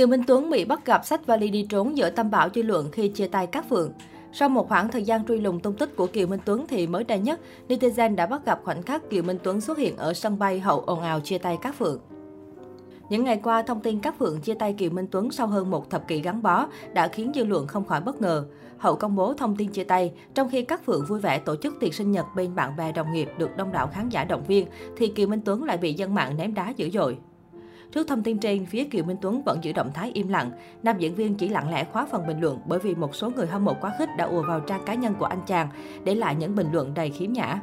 Kiều Minh Tuấn bị bắt gặp sách vali đi trốn giữa tâm bão dư luận khi chia tay các phượng. Sau một khoảng thời gian truy lùng tung tích của Kiều Minh Tuấn thì mới đây nhất, netizen đã bắt gặp khoảnh khắc Kiều Minh Tuấn xuất hiện ở sân bay hậu ồn ào chia tay các phượng. Những ngày qua, thông tin các Phượng chia tay Kiều Minh Tuấn sau hơn một thập kỷ gắn bó đã khiến dư luận không khỏi bất ngờ. Hậu công bố thông tin chia tay, trong khi các Phượng vui vẻ tổ chức tiệc sinh nhật bên bạn bè đồng nghiệp được đông đảo khán giả động viên, thì Kiều Minh Tuấn lại bị dân mạng ném đá dữ dội. Trước thông tin trên, phía Kiều Minh Tuấn vẫn giữ động thái im lặng. Nam diễn viên chỉ lặng lẽ khóa phần bình luận bởi vì một số người hâm mộ quá khích đã ùa vào trang cá nhân của anh chàng, để lại những bình luận đầy khiếm nhã.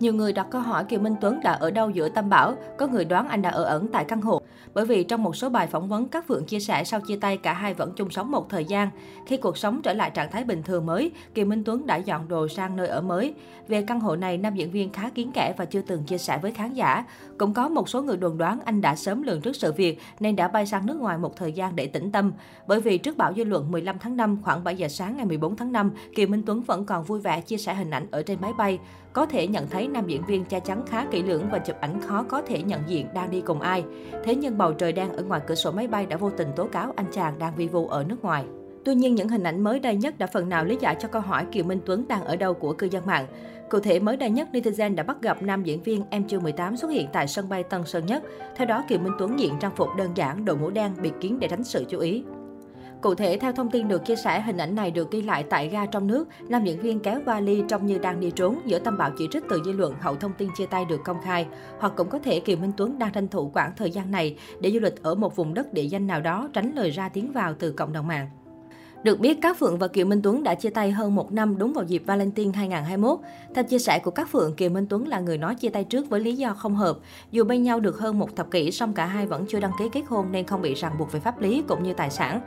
Nhiều người đặt câu hỏi Kiều Minh Tuấn đã ở đâu giữa tâm bão, có người đoán anh đã ở ẩn tại căn hộ. Bởi vì trong một số bài phỏng vấn, các Phượng chia sẻ sau chia tay cả hai vẫn chung sống một thời gian. Khi cuộc sống trở lại trạng thái bình thường mới, Kiều Minh Tuấn đã dọn đồ sang nơi ở mới. Về căn hộ này, nam diễn viên khá kiến kẽ và chưa từng chia sẻ với khán giả. Cũng có một số người đồn đoán anh đã sớm lường trước sự việc nên đã bay sang nước ngoài một thời gian để tĩnh tâm. Bởi vì trước bão dư luận 15 tháng 5, khoảng 7 giờ sáng ngày 14 tháng 5, Kiều Minh Tuấn vẫn còn vui vẻ chia sẻ hình ảnh ở trên máy bay. Có thể nhận thấy nam diễn viên che chắn khá kỹ lưỡng và chụp ảnh khó có thể nhận diện đang đi cùng ai. Thế nhưng bầu trời đen ở ngoài cửa sổ máy bay đã vô tình tố cáo anh chàng đang vi vu ở nước ngoài. Tuy nhiên, những hình ảnh mới đây nhất đã phần nào lý giải cho câu hỏi Kiều Minh Tuấn đang ở đâu của cư dân mạng. Cụ thể, mới đây nhất, netizen đã bắt gặp nam diễn viên em chưa 18 xuất hiện tại sân bay Tân Sơn Nhất. Theo đó, Kiều Minh Tuấn diện trang phục đơn giản, đội mũ đen, biệt kiến để tránh sự chú ý. Cụ thể, theo thông tin được chia sẻ, hình ảnh này được ghi lại tại ga trong nước. Nam diễn viên kéo vali trông như đang đi trốn giữa tâm bão chỉ trích từ dư luận hậu thông tin chia tay được công khai. Hoặc cũng có thể Kiều Minh Tuấn đang tranh thủ quãng thời gian này để du lịch ở một vùng đất địa danh nào đó tránh lời ra tiếng vào từ cộng đồng mạng. Được biết, Cát Phượng và Kiều Minh Tuấn đã chia tay hơn một năm đúng vào dịp Valentine 2021. Theo chia sẻ của Cát Phượng, Kiều Minh Tuấn là người nói chia tay trước với lý do không hợp. Dù bên nhau được hơn một thập kỷ, song cả hai vẫn chưa đăng ký kết hôn nên không bị ràng buộc về pháp lý cũng như tài sản.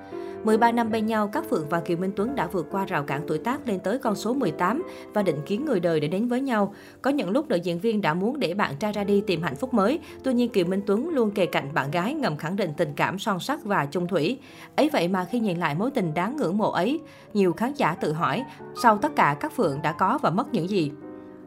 13 năm bên nhau, các Phượng và Kiều Minh Tuấn đã vượt qua rào cản tuổi tác lên tới con số 18 và định kiến người đời để đến với nhau. Có những lúc nữ diễn viên đã muốn để bạn trai ra đi tìm hạnh phúc mới, tuy nhiên Kiều Minh Tuấn luôn kề cạnh bạn gái ngầm khẳng định tình cảm son sắc và chung thủy. Ấy vậy mà khi nhìn lại mối tình đáng ngưỡng mộ ấy, nhiều khán giả tự hỏi, sau tất cả các Phượng đã có và mất những gì?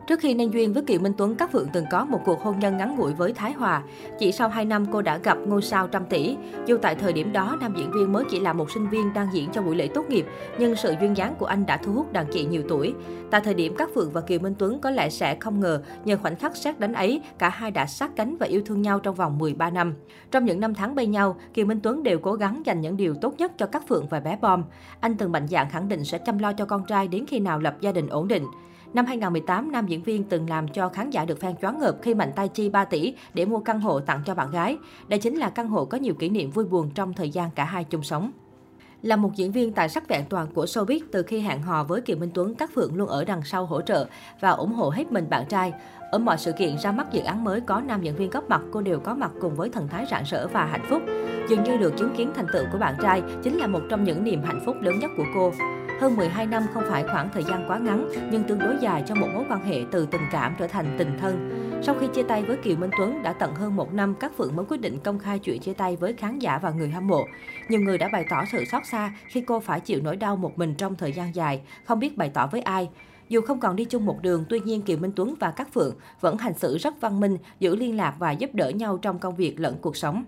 Trước khi nên duyên với Kiều Minh Tuấn, các Phượng từng có một cuộc hôn nhân ngắn ngủi với Thái Hòa. Chỉ sau 2 năm cô đã gặp ngôi sao trăm tỷ. Dù tại thời điểm đó, nam diễn viên mới chỉ là một sinh viên đang diễn cho buổi lễ tốt nghiệp, nhưng sự duyên dáng của anh đã thu hút đàn chị nhiều tuổi. Tại thời điểm các Phượng và Kiều Minh Tuấn có lẽ sẽ không ngờ, nhờ khoảnh khắc sát đánh ấy, cả hai đã sát cánh và yêu thương nhau trong vòng 13 năm. Trong những năm tháng bên nhau, Kiều Minh Tuấn đều cố gắng dành những điều tốt nhất cho các Phượng và bé Bom. Anh từng mạnh dạn khẳng định sẽ chăm lo cho con trai đến khi nào lập gia đình ổn định. Năm 2018, nam diễn viên từng làm cho khán giả được fan choáng ngợp khi mạnh tay chi 3 tỷ để mua căn hộ tặng cho bạn gái. Đây chính là căn hộ có nhiều kỷ niệm vui buồn trong thời gian cả hai chung sống. Là một diễn viên tài sắc vẹn toàn của showbiz, từ khi hẹn hò với Kiều Minh Tuấn, các Phượng luôn ở đằng sau hỗ trợ và ủng hộ hết mình bạn trai. Ở mọi sự kiện ra mắt dự án mới có nam diễn viên góp mặt, cô đều có mặt cùng với thần thái rạng rỡ và hạnh phúc. Dường như được chứng kiến thành tựu của bạn trai chính là một trong những niềm hạnh phúc lớn nhất của cô. Hơn 12 năm không phải khoảng thời gian quá ngắn, nhưng tương đối dài cho một mối quan hệ từ tình cảm trở thành tình thân. Sau khi chia tay với Kiều Minh Tuấn đã tận hơn một năm, các Phượng mới quyết định công khai chuyện chia tay với khán giả và người hâm mộ. Nhiều người đã bày tỏ sự xót xa khi cô phải chịu nỗi đau một mình trong thời gian dài, không biết bày tỏ với ai. Dù không còn đi chung một đường, tuy nhiên Kiều Minh Tuấn và các Phượng vẫn hành xử rất văn minh, giữ liên lạc và giúp đỡ nhau trong công việc lẫn cuộc sống.